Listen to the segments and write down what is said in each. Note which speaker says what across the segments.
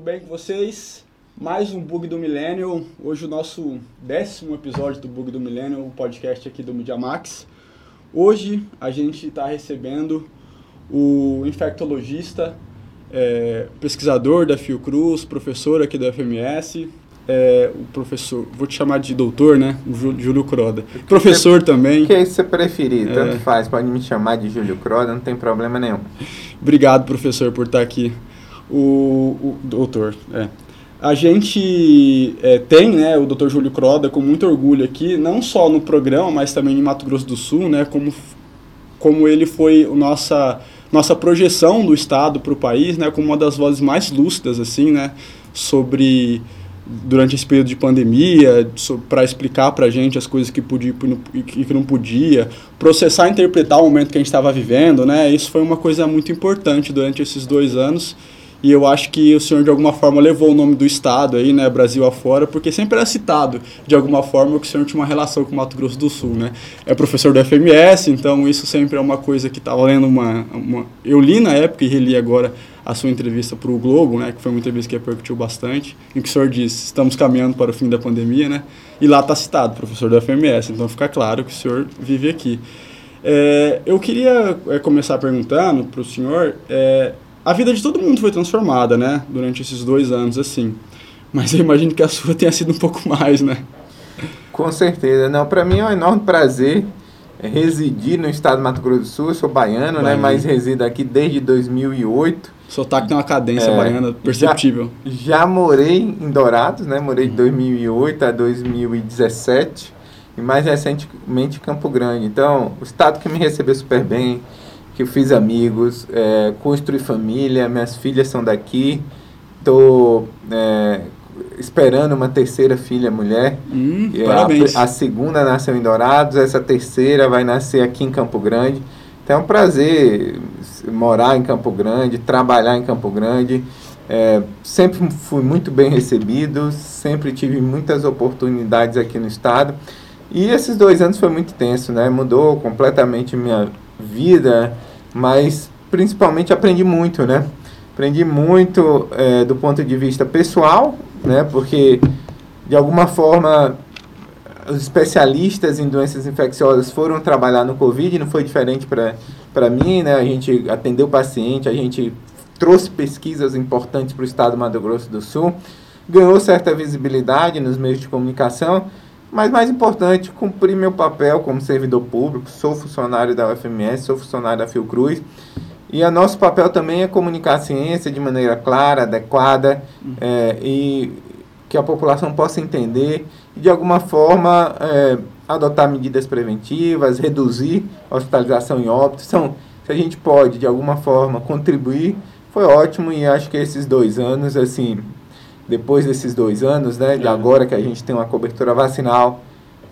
Speaker 1: Tudo bem com vocês? Mais um Bug do Millennial. Hoje o nosso décimo episódio do Bug do Millennial, o podcast aqui do Media Max. Hoje a gente está recebendo o infectologista, é, pesquisador da Fiocruz, professor aqui da FMS, é, o professor, vou te chamar de doutor, né? O Júlio Croda. Professor
Speaker 2: você,
Speaker 1: também.
Speaker 2: O que você preferir, é. tanto faz, pode me chamar de Júlio Croda, não tem problema nenhum.
Speaker 1: Obrigado, professor, por estar aqui. O, o doutor, é. A gente é, tem né, o Dr. Júlio Croda com muito orgulho aqui, não só no programa, mas também em Mato Grosso do Sul, né, como, como ele foi a nossa, nossa projeção do Estado para o país, né, como uma das vozes mais lúcidas assim, né, sobre durante esse período de pandemia, para explicar para a gente as coisas que podia e que não podia, processar e interpretar o momento que a gente estava vivendo, né? Isso foi uma coisa muito importante durante esses dois anos e eu acho que o senhor de alguma forma levou o nome do estado aí, né, Brasil afora, porque sempre era citado de alguma forma que o senhor tinha uma relação com o Mato Grosso do Sul, né? É professor do FMS, então isso sempre é uma coisa que estava lendo uma, uma eu li na época e reli agora a sua entrevista para o Globo, né, que foi uma entrevista que repercutiu bastante, em que o senhor disse, estamos caminhando para o fim da pandemia, né, e lá está citado, professor da FMS, então fica claro que o senhor vive aqui. É, eu queria é, começar perguntando para o senhor, é, a vida de todo mundo foi transformada, né, durante esses dois anos, assim, mas eu imagino que a sua tenha sido um pouco mais, né?
Speaker 2: Com certeza, não, para mim é um enorme prazer residir no estado do Mato Grosso do Sul, eu sou baiano, né, mas resido aqui desde 2008,
Speaker 1: Sotaque tem uma cadência é, baiana perceptível.
Speaker 2: Já, já, morei em Dourados, né? Morei de 2008 a 2017 e mais recentemente em Campo Grande. Então, o estado que me recebeu super bem, que eu fiz amigos, é, construí família, minhas filhas são daqui, estou é, esperando uma terceira filha mulher.
Speaker 1: Hum, parabéns.
Speaker 2: A, a segunda nasceu em Dourados, essa terceira vai nascer aqui em Campo Grande. Então é um prazer morar em Campo Grande, trabalhar em Campo Grande. É, sempre fui muito bem recebido, sempre tive muitas oportunidades aqui no estado. E esses dois anos foi muito tenso, né? Mudou completamente minha vida, mas principalmente aprendi muito, né? Aprendi muito é, do ponto de vista pessoal, né? Porque de alguma forma os especialistas em doenças infecciosas foram trabalhar no Covid, não foi diferente para mim, né? A gente atendeu paciente, a gente trouxe pesquisas importantes para o estado do Mato Grosso do Sul, ganhou certa visibilidade nos meios de comunicação, mas mais importante, cumprir meu papel como servidor público, sou funcionário da UFMS, sou funcionário da Fiocruz, e o nosso papel também é comunicar a ciência de maneira clara, adequada, é, e que a população possa entender e, de alguma forma, é, adotar medidas preventivas, reduzir a hospitalização em óbito. Então, se a gente pode, de alguma forma, contribuir, foi ótimo e acho que esses dois anos, assim, depois desses dois anos, né, de é. agora que a gente tem uma cobertura vacinal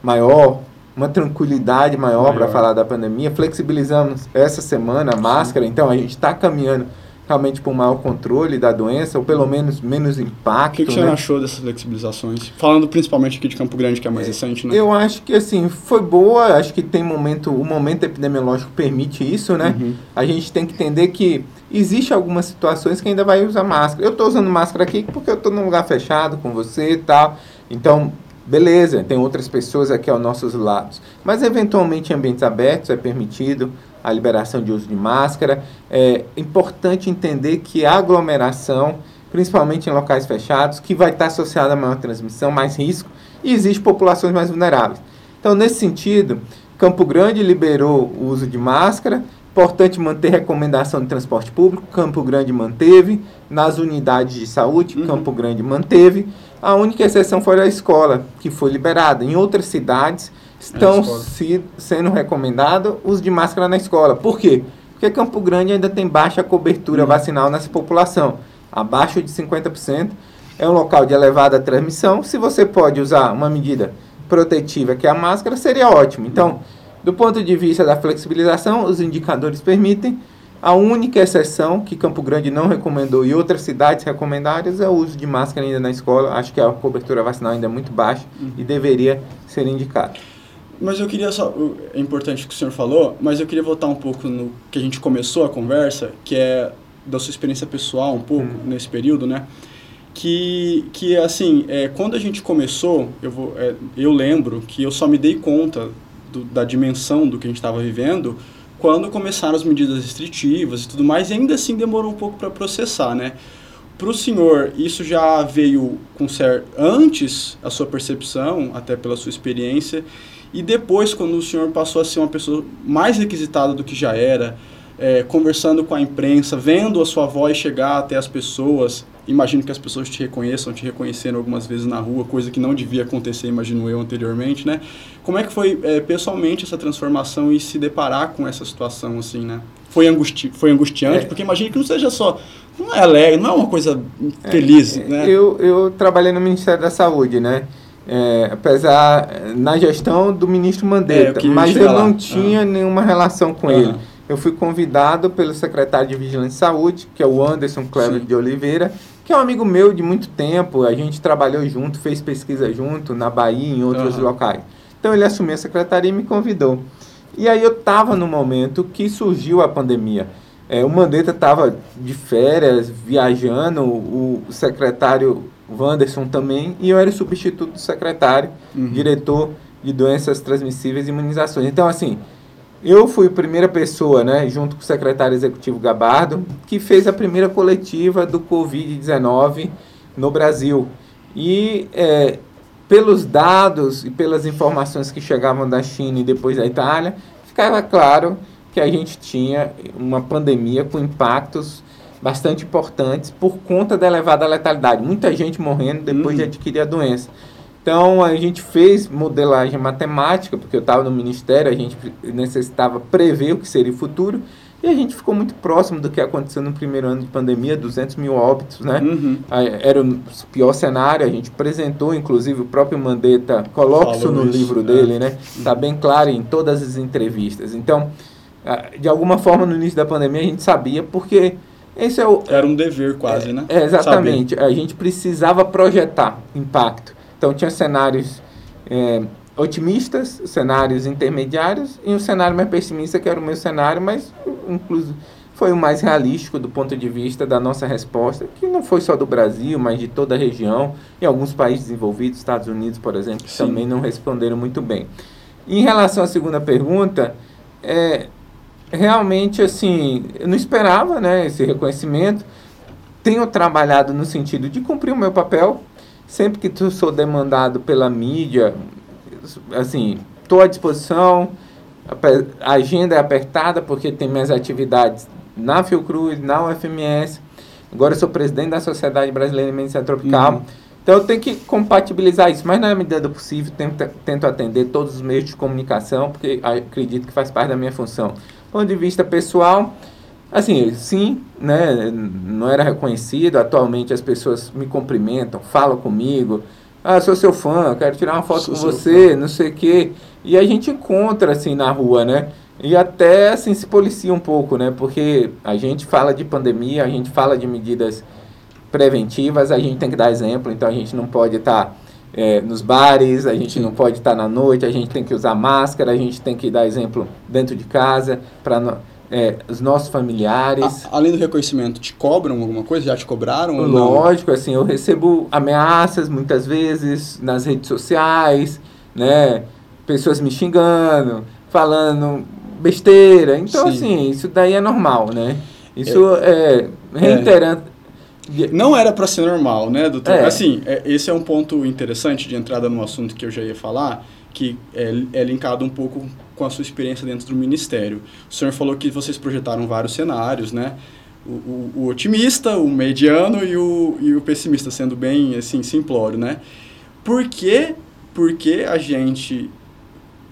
Speaker 2: maior, uma tranquilidade maior, maior. para falar da pandemia, flexibilizamos essa semana a máscara, então a gente está caminhando realmente para um maior controle da doença, ou pelo menos menos impacto.
Speaker 1: O que, que
Speaker 2: você
Speaker 1: né? achou dessas flexibilizações? Falando principalmente aqui de Campo Grande, que é mais é, recente, né?
Speaker 2: Eu acho que assim, foi boa, acho que tem momento, o momento epidemiológico permite isso, né? Uhum. A gente tem que entender que existe algumas situações que ainda vai usar máscara. Eu estou usando máscara aqui porque eu estou num lugar fechado com você e tal. Então, beleza, tem outras pessoas aqui aos nossos lados. Mas eventualmente em ambientes abertos é permitido a liberação de uso de máscara. É importante entender que a aglomeração, principalmente em locais fechados, que vai estar associada a maior transmissão, mais risco, e existe populações mais vulneráveis. Então, nesse sentido, Campo Grande liberou o uso de máscara, importante manter recomendação de transporte público, Campo Grande manteve, nas unidades de saúde, uhum. Campo Grande manteve, a única exceção foi a escola, que foi liberada. Em outras cidades, estão se, sendo recomendado os de máscara na escola. Por quê? Porque Campo Grande ainda tem baixa cobertura uhum. vacinal nessa população, abaixo de 50%. É um local de elevada transmissão. Se você pode usar uma medida protetiva, que é a máscara, seria ótimo. Então, do ponto de vista da flexibilização, os indicadores permitem. A única exceção que Campo Grande não recomendou e outras cidades recomendadas é o uso de máscara ainda na escola. Acho que a cobertura vacinal ainda é muito baixa uhum. e deveria ser indicada.
Speaker 1: Mas eu queria só. É importante o que o senhor falou, mas eu queria voltar um pouco no que a gente começou a conversa, que é da sua experiência pessoal um pouco hum. nesse período, né? Que, que assim, é, quando a gente começou, eu, vou, é, eu lembro que eu só me dei conta do, da dimensão do que a gente estava vivendo quando começaram as medidas restritivas e tudo mais, e ainda assim demorou um pouco para processar, né? Para o senhor, isso já veio com ser antes a sua percepção, até pela sua experiência, e depois, quando o senhor passou a ser uma pessoa mais requisitada do que já era, é, conversando com a imprensa, vendo a sua voz chegar até as pessoas, imagino que as pessoas te reconheçam, te reconheceram algumas vezes na rua, coisa que não devia acontecer, imagino eu, anteriormente, né? Como é que foi é, pessoalmente essa transformação e se deparar com essa situação, assim, né? Foi, angusti foi angustiante, é. porque imagino que não seja só não é alegre, não é uma coisa feliz, é, né?
Speaker 2: Eu, eu trabalhei no Ministério da Saúde, né? É, apesar na gestão do ministro Mandetta, é, mas eu não tinha nenhuma relação com ele. Eu fui convidado pelo secretário de Vigilância e Saúde, que é o Anderson Clever Sim. de Oliveira, que é um amigo meu de muito tempo. A gente trabalhou junto, fez pesquisa junto na Bahia e em outros uhum. locais. Então ele assumiu a secretaria e me convidou. E aí eu estava no momento que surgiu a pandemia. É, o Mandetta estava de férias, viajando, o, secretário Wanderson também, e eu era o substituto do secretário, uhum. diretor de doenças transmissíveis e imunizações. Então, assim, eu fui a primeira pessoa, né, junto com o secretário executivo Gabardo, que fez a primeira coletiva do Covid-19 no Brasil. E é, pelos dados e pelas informações que chegavam da China e depois da Itália, ficava claro que a gente tinha uma pandemia com impactos bastante importantes por conta da elevada letalidade. Muita gente morrendo depois de uhum. adquirir a doença. Então a gente fez modelagem matemática, porque eu estava no ministério, a gente necessitava prever o que seria o futuro. E a gente ficou muito próximo do que aconteceu no primeiro ano de pandemia, 200 mil óbitos, né? Uhum. Era o pior cenário, a gente apresentou, inclusive o próprio Mandetta coloca isso no livro dele, é. né? Está bem claro em todas as entrevistas. Então, de alguma forma, no início da pandemia, a gente sabia, porque esse é o...
Speaker 1: Era um dever quase,
Speaker 2: é,
Speaker 1: né?
Speaker 2: É, exatamente. Saber. A gente precisava projetar impacto. Então, tinha cenários é, otimistas, cenários intermediários e um cenário mais pessimista, que era o meu cenário, mas, inclusive, foi o mais realístico do ponto de vista da nossa resposta, que não foi só do Brasil, mas de toda a região e alguns países desenvolvidos, Estados Unidos, por exemplo, também não responderam muito bem. Em relação à segunda pergunta, é, realmente, assim, eu não esperava né, esse reconhecimento. Tenho trabalhado no sentido de cumprir o meu papel. Sempre que sou demandado pela mídia, assim, estou à disposição. A agenda é apertada porque tem minhas atividades na Fiocruz, na UFMS. Agora eu sou presidente da Sociedade Brasileira de Medicina Tropical. Uhum. Então eu tenho que compatibilizar isso, mas na medida do possível tento, tento atender todos os meios de comunicação, porque acredito que faz parte da minha função ponto de vista pessoal, assim, sim, né, não era reconhecido. Atualmente as pessoas me cumprimentam, falam comigo. Ah, sou seu fã, quero tirar uma foto sou com você, fã. não sei o quê. E a gente encontra assim na rua, né? E até assim se policia um pouco, né? Porque a gente fala de pandemia, a gente fala de medidas preventivas, a gente tem que dar exemplo, então a gente não pode estar tá é, nos bares, a gente Sim. não pode estar na noite, a gente tem que usar máscara, a gente tem que dar exemplo dentro de casa para é, os nossos familiares.
Speaker 1: A, além do reconhecimento, te cobram alguma coisa? Já te cobraram?
Speaker 2: Lógico, assim, eu recebo ameaças muitas vezes nas redes sociais, né? Pessoas me xingando, falando besteira. Então, Sim. assim, isso daí é normal, né? Isso é, é reiterando. É
Speaker 1: não era para ser normal, né, doutor? É. Assim, é, esse é um ponto interessante de entrada no assunto que eu já ia falar, que é, é linkado um pouco com a sua experiência dentro do ministério. O senhor falou que vocês projetaram vários cenários, né? O, o, o, otimista, o mediano e o, e o pessimista, sendo bem assim, simplório, né? Por que, porque a gente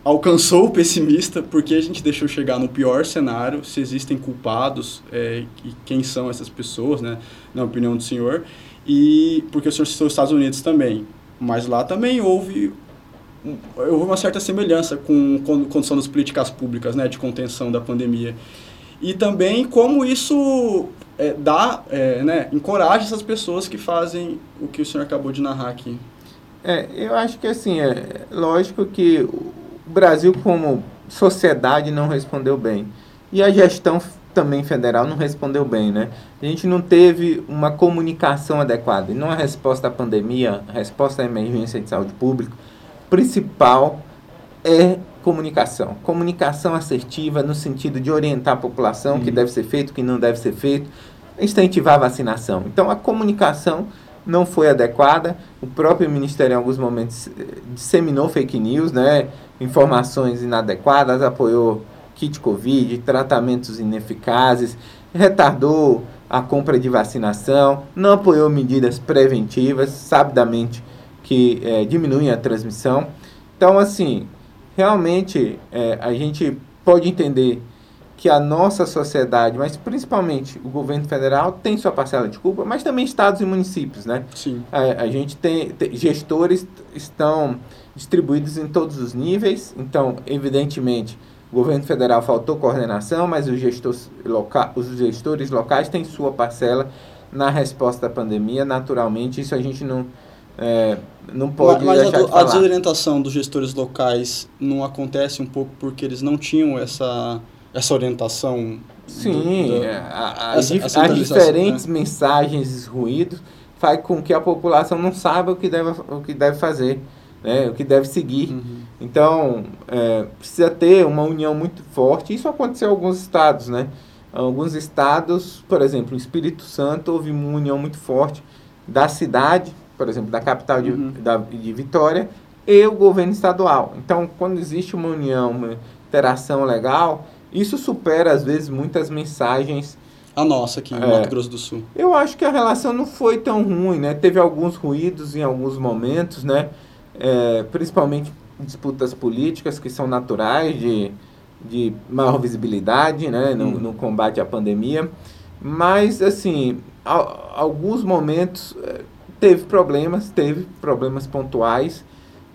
Speaker 1: alcançou o pessimista porque a gente deixou chegar no pior cenário, se existem culpados é, e quem são essas pessoas, né, na opinião do senhor, e porque o senhor citou os Estados Unidos também, mas lá também houve, houve uma certa semelhança com, a condição das políticas públicas, né, de contenção da pandemia. E também como isso é, dá, é, né, encoraja essas pessoas que fazem o que o senhor acabou de narrar aqui.
Speaker 2: É, eu acho que assim, é lógico que o Brasil, como sociedade, não respondeu bem. E a gestão também federal não respondeu bem, né? A gente não teve uma comunicação adequada. E não a resposta à pandemia, a resposta à emergência de saúde pública, principal é comunicação. Comunicação assertiva no sentido de orientar a população o uhum. que deve ser feito, o que não deve ser feito, incentivar a vacinação. Então, a comunicação não foi adequada. O próprio Ministério, em alguns momentos, disseminou fake news, né? informações inadequadas, apoiou kit Covid, tratamentos ineficazes, retardou a compra de vacinação, não apoiou medidas preventivas, sabidamente que é, diminuem a transmissão. Então, assim, realmente é, a gente pode entender que a nossa sociedade, mas principalmente o governo federal, tem sua parcela de culpa, mas também estados e municípios, né?
Speaker 1: Sim.
Speaker 2: A, a gente tem, tem, gestores estão distribuídos em todos os níveis, então, evidentemente, o governo federal faltou coordenação, mas os gestores, loca, os gestores locais têm sua parcela na resposta à pandemia, naturalmente, isso a gente não, é, não pode
Speaker 1: mas,
Speaker 2: mas
Speaker 1: a,
Speaker 2: de a
Speaker 1: desorientação dos gestores locais não acontece um pouco porque eles não tinham essa essa orientação?
Speaker 2: Sim, do, do, é, a, a, essa, essa as diferentes né? mensagens e ruídos faz com que a população não saiba o que deve, o que deve fazer, né, o que deve seguir. Uhum. Então, é, precisa ter uma união muito forte. Isso aconteceu em alguns estados, né? Alguns estados, por exemplo, o Espírito Santo, houve uma união muito forte da cidade, por exemplo, da capital de, uhum. da, de Vitória, e o governo estadual. Então, quando existe uma união, uma interação legal, isso supera, às vezes, muitas mensagens.
Speaker 1: A nossa aqui, no é, Mato Grosso do Sul.
Speaker 2: Eu acho que a relação não foi tão ruim, né? Teve alguns ruídos em alguns momentos, né? É, principalmente disputas políticas que são naturais de, de maior visibilidade, né? No, hum. no combate à pandemia. Mas, assim, a, alguns momentos é, teve problemas, teve problemas pontuais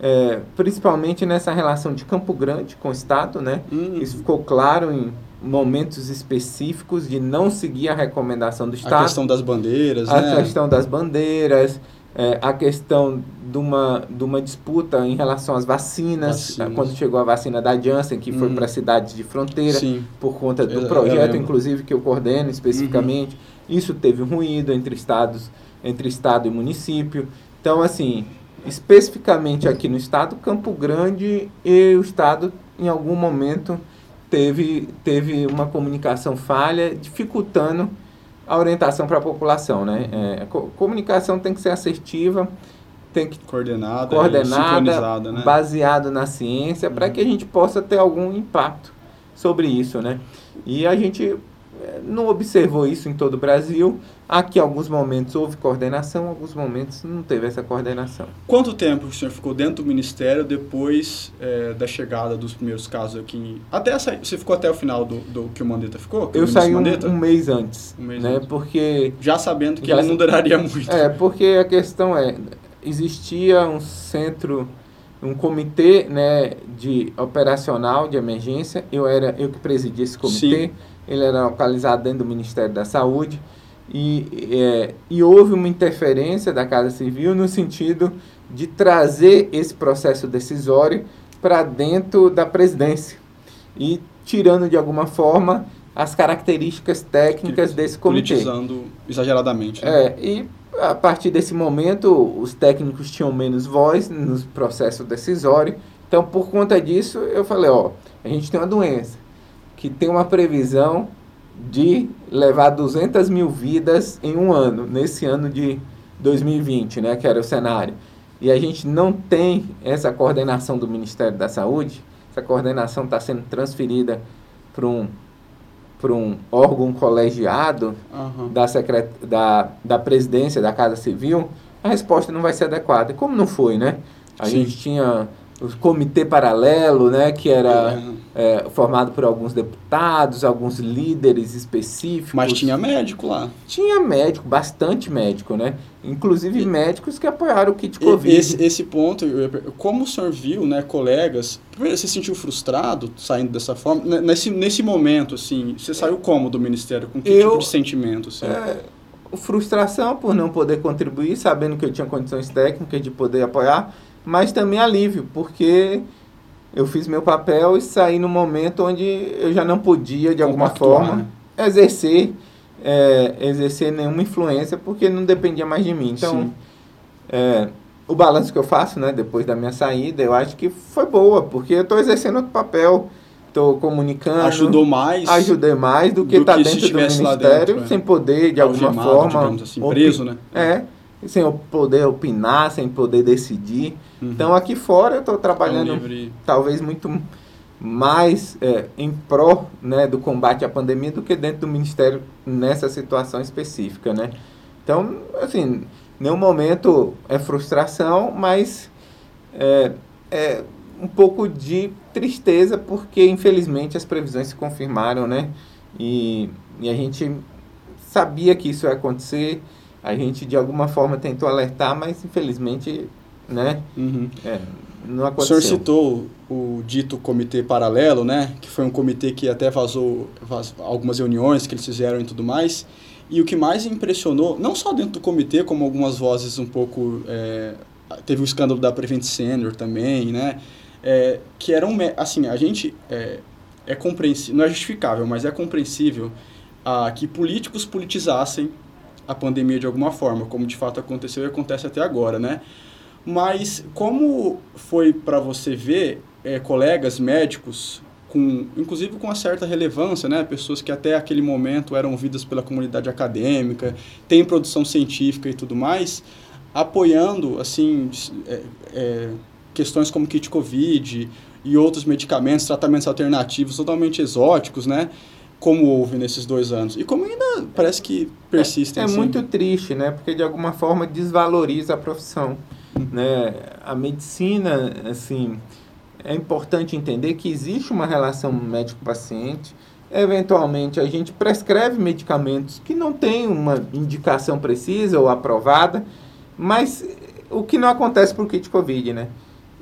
Speaker 2: é, principalmente nessa relação de Campo Grande com o Estado, né? Uhum. Isso ficou claro em momentos específicos de não seguir a recomendação do Estado. A
Speaker 1: questão das bandeiras,
Speaker 2: a
Speaker 1: né?
Speaker 2: questão das bandeiras, é, a questão de uma, de uma disputa em relação às vacinas, vacinas. quando chegou a vacina da Janssen, que foi uhum. para cidades de fronteira, Sim. por conta do eu, projeto, eu inclusive, que eu coordeno especificamente. Uhum. Isso teve um ruído entre estados, entre Estado e município. Então, assim, especificamente aqui no estado, Campo Grande e o estado em algum momento teve, teve uma comunicação falha, dificultando a orientação para a população, né? É, a comunicação tem que ser assertiva, tem que
Speaker 1: coordenada,
Speaker 2: coordenada
Speaker 1: né?
Speaker 2: baseado na ciência, uhum. para que a gente possa ter algum impacto sobre isso, né? E a gente não observou isso em todo o Brasil. Aqui, em alguns momentos, houve coordenação, em alguns momentos não teve essa coordenação.
Speaker 1: Quanto tempo o senhor ficou dentro do Ministério depois é, da chegada dos primeiros casos aqui? Até essa, você ficou até o final do, do que o Mandetta ficou?
Speaker 2: Eu saí um, um, mês antes. Um mês né, antes. Porque...
Speaker 1: Já sabendo que já, ele não duraria muito.
Speaker 2: É, porque a questão é, existia um centro um comitê né, de operacional de emergência. Eu era eu que presidi esse comitê. Sim ele era localizado dentro do Ministério da Saúde, e, é, e houve uma interferência da Casa Civil no sentido de trazer esse processo decisório para dentro da presidência e tirando de alguma forma as características técnicas desse comitê.
Speaker 1: Politizando exageradamente.
Speaker 2: Né? É, e a partir desse momento os técnicos tinham menos voz no processo decisório. Então, por conta disso, eu falei, ó, a gente tem uma doença que tem uma previsão de levar 200 mil vidas em um ano, nesse ano de 2020, né, que era o cenário. E a gente não tem essa coordenação do Ministério da Saúde, essa coordenação está sendo transferida para um, um órgão colegiado uhum. da, secret, da, da presidência da Casa Civil, a resposta não vai ser adequada. Como não foi, né? A Sim. gente tinha o comitê paralelo, né, que era é. É, formado por alguns deputados, alguns líderes específicos.
Speaker 1: Mas tinha médico lá.
Speaker 2: Tinha médico, bastante médico, né? Inclusive e, médicos que apoiaram o kit Covid.
Speaker 1: Esse, esse ponto, como o senhor viu, né, colegas, você se sentiu frustrado saindo dessa forma? Nesse, nesse momento, assim, você saiu como do Ministério? Com que eu, tipo de sentimento? Assim?
Speaker 2: É, frustração por não poder contribuir, sabendo que eu tinha condições técnicas de poder apoiar mas também alívio, porque eu fiz meu papel e saí no momento onde eu já não podia, de alguma forma. Né? exercer, é, exercer nenhuma influência, porque não dependia mais de mim. Então, é, o balanço que eu faço, né, depois da minha saída, eu acho que foi boa, porque eu estou exercendo outro papel, estou comunicando.
Speaker 1: Ajudou mais.
Speaker 2: Ajudei mais do que estar tá dentro do ministério, dentro, sem poder, de alguma forma.
Speaker 1: Assim, preso, né?
Speaker 2: É, sem eu poder opinar, sem poder decidir. Uhum. Então, aqui fora, eu estou trabalhando, talvez muito mais é, em pró né, do combate à pandemia do que dentro do Ministério nessa situação específica, né? Então, assim, nenhum momento é frustração, mas é, é um pouco de tristeza porque, infelizmente, as previsões se confirmaram, né? E, e a gente sabia que isso ia acontecer, a gente, de alguma forma, tentou alertar, mas, infelizmente, né?
Speaker 1: Uhum. É, não aconteceu. O senhor citou o dito comitê paralelo, né? Que foi um comitê que até vazou, vazou algumas reuniões que eles fizeram e tudo mais. E o que mais impressionou, não só dentro do comitê, como algumas vozes um pouco... É, teve o escândalo da Prevent Senior também, né? É, que eram, assim, a gente... É, é compreensível, não é justificável, mas é compreensível ah, que políticos politizassem a pandemia de alguma forma, como de fato aconteceu e acontece até agora, né? Mas como foi para você ver é, colegas médicos com, inclusive com uma certa relevância, né? Pessoas que até aquele momento eram ouvidas pela comunidade acadêmica, têm produção científica e tudo mais, apoiando, assim, é, é, questões como kit COVID e outros medicamentos, tratamentos alternativos totalmente exóticos, né? Como houve nesses dois anos. E como ainda parece que persistem.
Speaker 2: É, é assim. muito triste, né? Porque de alguma forma desvaloriza a profissão. Né? A medicina, assim, é importante entender que existe uma relação médico-paciente. Eventualmente, a gente prescreve medicamentos que não têm uma indicação precisa ou aprovada, mas o que não acontece para o kit COVID, né?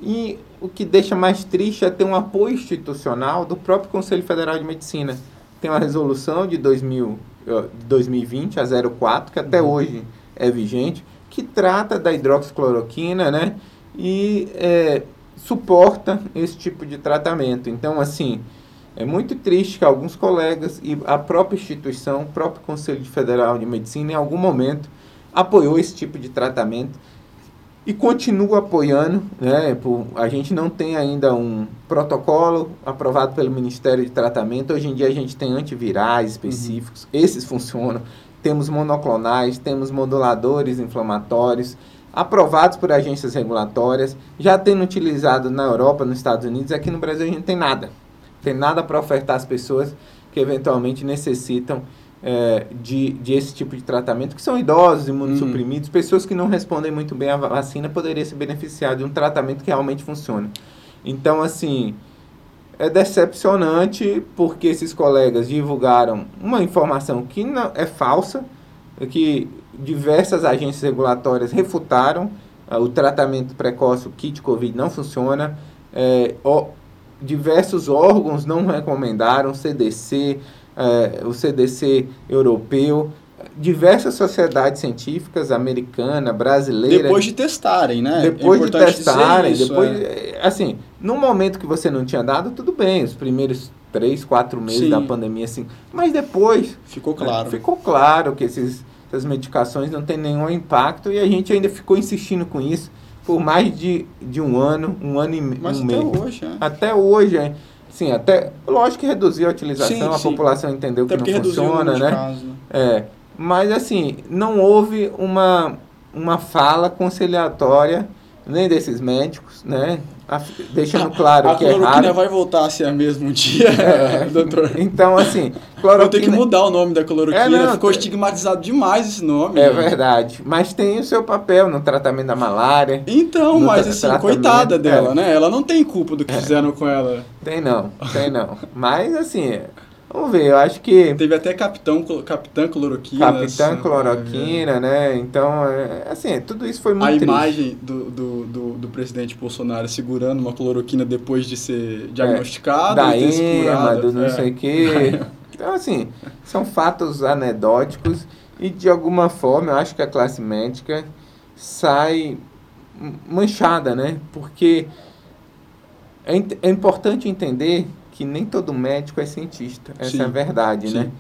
Speaker 2: E o que deixa mais triste é ter um apoio institucional do próprio Conselho Federal de Medicina. Tem uma resolução de 2000, 2020, a 04, que até uhum. hoje é vigente, que trata da hidroxicloroquina, né? E é, suporta esse tipo de tratamento. Então, assim, é muito triste que alguns colegas e a própria instituição, o próprio Conselho Federal de Medicina, em algum momento, apoiou esse tipo de tratamento e continua apoiando. Né? A gente não tem ainda um protocolo aprovado pelo Ministério de Tratamento. Hoje em dia a gente tem antivirais específicos, uhum. esses funcionam temos monoclonais, temos moduladores inflamatórios, aprovados por agências regulatórias, já tendo utilizado na Europa, nos Estados Unidos, aqui no Brasil a gente não tem nada. Tem nada para ofertar às pessoas que eventualmente necessitam é, de, de esse tipo de tratamento, que são idosos, imunossuprimidos, hum. pessoas que não respondem muito bem à vacina, poderiam se beneficiar de um tratamento que realmente funciona. Então, assim, é decepcionante porque esses colegas divulgaram uma informação que não, é falsa, que diversas agências regulatórias refutaram uh, o tratamento precoce, o kit COVID não funciona, é, o, diversos órgãos não recomendaram, CDC, é, o CDC europeu, diversas sociedades científicas, americana, brasileira.
Speaker 1: Depois de testarem, né?
Speaker 2: Depois é de testarem, isso, depois, é. assim, no momento que você não tinha dado, tudo bem, os primeiros três, quatro meses Sim. da pandemia, assim. Mas depois.
Speaker 1: Ficou claro.
Speaker 2: Ficou claro que esses, essas medicações não têm nenhum impacto e a gente ainda ficou insistindo com isso por mais de, de um ano, um ano e
Speaker 1: Mas
Speaker 2: um
Speaker 1: até
Speaker 2: mês.
Speaker 1: hoje, é.
Speaker 2: Até hoje, é. Sim, até. Lógico que reduziu a utilização, sim, a sim. população entendeu até que não funciona, né? Caso, né? É. Mas, assim, não houve uma, uma fala conciliatória nem desses médicos, né? Deixando claro
Speaker 1: a,
Speaker 2: que é
Speaker 1: raro. A cloroquina vai voltar a ser a mesmo dia, é, doutor.
Speaker 2: Então, assim, cloroquina... Vou
Speaker 1: ter que mudar o nome da cloroquina, é, não, ficou estigmatizado demais esse nome.
Speaker 2: É gente. verdade, mas tem o seu papel no tratamento da malária.
Speaker 1: Então, mas assim, coitada dela, é. né? Ela não tem culpa do que é. fizeram com ela.
Speaker 2: Tem não, tem não. mas, assim, Vamos ver, eu acho que.
Speaker 1: Teve até Capitão, Capitã Cloroquina.
Speaker 2: Capitã assim, Cloroquina, é. né? Então, é, assim, tudo isso foi muito
Speaker 1: A
Speaker 2: triste.
Speaker 1: imagem do, do, do, do, presidente Bolsonaro segurando uma cloroquina depois de ser diagnosticado.
Speaker 2: É, da EMA, do não é. sei o quê. Então, assim, são fatos anedóticos e, de alguma forma, eu acho que a classe médica sai manchada, né? Porque é, é importante entender que nem todo médico é cientista. Essa Sim. é a verdade, né? Sim. né?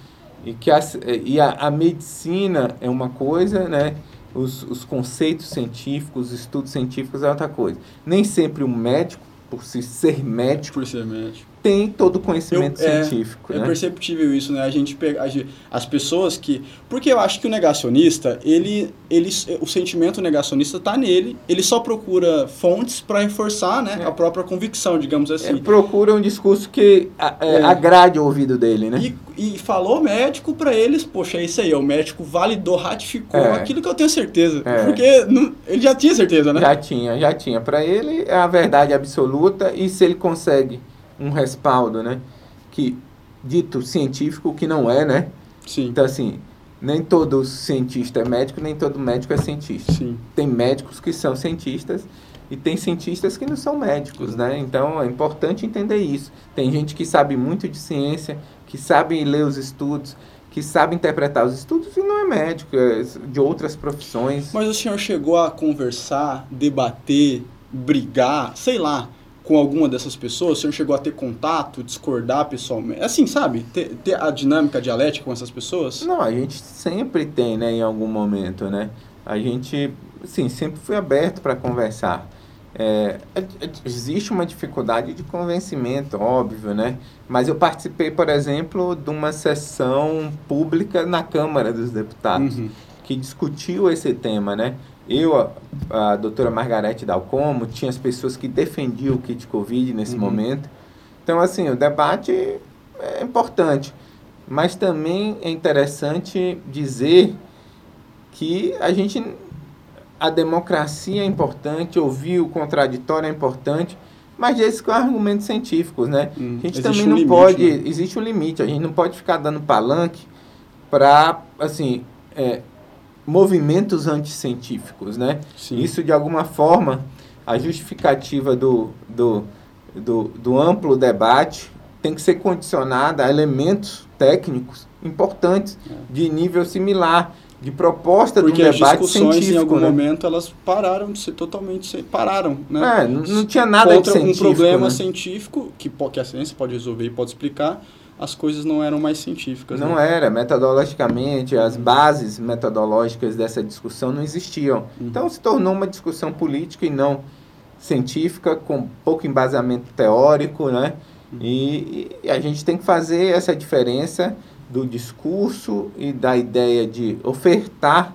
Speaker 2: E que a, e a, a medicina é uma coisa, né? Os, os conceitos científicos, os estudos científicos é outra coisa. Nem sempre o médico, por se ser médico,
Speaker 1: por ser médico
Speaker 2: tem todo o conhecimento eu, é, científico.
Speaker 1: É,
Speaker 2: né?
Speaker 1: é perceptível isso, né? A gente pega as pessoas que. Porque eu acho que o negacionista, ele, ele, o sentimento negacionista está nele, ele só procura fontes para reforçar né, é. a própria convicção, digamos assim. Ele
Speaker 2: procura um discurso que é, é. agrade o ouvido dele, né?
Speaker 1: E, e falou médico para eles, poxa, é isso aí, o médico validou, ratificou é. aquilo que eu tenho certeza. Porque não, ele já tinha certeza, né?
Speaker 2: Já tinha, já tinha. Para ele é a verdade absoluta e se ele consegue um respaldo, né? Que dito científico que não é, né?
Speaker 1: Sim.
Speaker 2: Então assim, nem todo cientista é médico, nem todo médico é cientista.
Speaker 1: Sim.
Speaker 2: Tem médicos que são cientistas e tem cientistas que não são médicos, né? Então é importante entender isso. Tem gente que sabe muito de ciência, que sabe ler os estudos, que sabe interpretar os estudos e não é médico, é de outras profissões.
Speaker 1: Mas o senhor chegou a conversar, debater, brigar, sei lá, com alguma dessas pessoas? O senhor chegou a ter contato, discordar pessoalmente? Assim, sabe? Ter, ter a dinâmica dialética com essas pessoas?
Speaker 2: Não, a gente sempre tem, né, em algum momento, né? A gente, sim, sempre foi aberto para conversar. É, é, é, existe uma dificuldade de convencimento, óbvio, né? Mas eu participei, por exemplo, de uma sessão pública na Câmara dos Deputados uhum. que discutiu esse tema, né? Eu, a, a doutora Margarete Dalcomo, tinha as pessoas que defendiam o kit Covid nesse uhum. momento. Então, assim, o debate é importante. Mas também é interessante dizer que a gente. A democracia é importante, ouvir o contraditório é importante, mas esses com argumentos científicos, né? Hum, a gente também um não limite, pode. Né? Existe um limite, a gente não pode ficar dando palanque para, assim, é, movimentos anticientíficos, né? Sim. Isso, de alguma forma, a justificativa do, do, do, do amplo debate tem que ser condicionada a elementos técnicos importantes é. de nível similar, de proposta
Speaker 1: Porque
Speaker 2: do debate
Speaker 1: científico. em algum né? momento, elas pararam de ser totalmente... Pararam, né?
Speaker 2: É, não, não tinha nada Contra de científico.
Speaker 1: um problema
Speaker 2: né?
Speaker 1: científico que, que a ciência pode resolver e pode explicar, as coisas não eram mais científicas.
Speaker 2: Não
Speaker 1: né?
Speaker 2: era, metodologicamente, as bases metodológicas dessa discussão não existiam. Uhum. Então se tornou uma discussão política e não científica, com pouco embasamento teórico, né? Uhum. E, e, a gente tem que fazer essa diferença do discurso e da ideia de ofertar,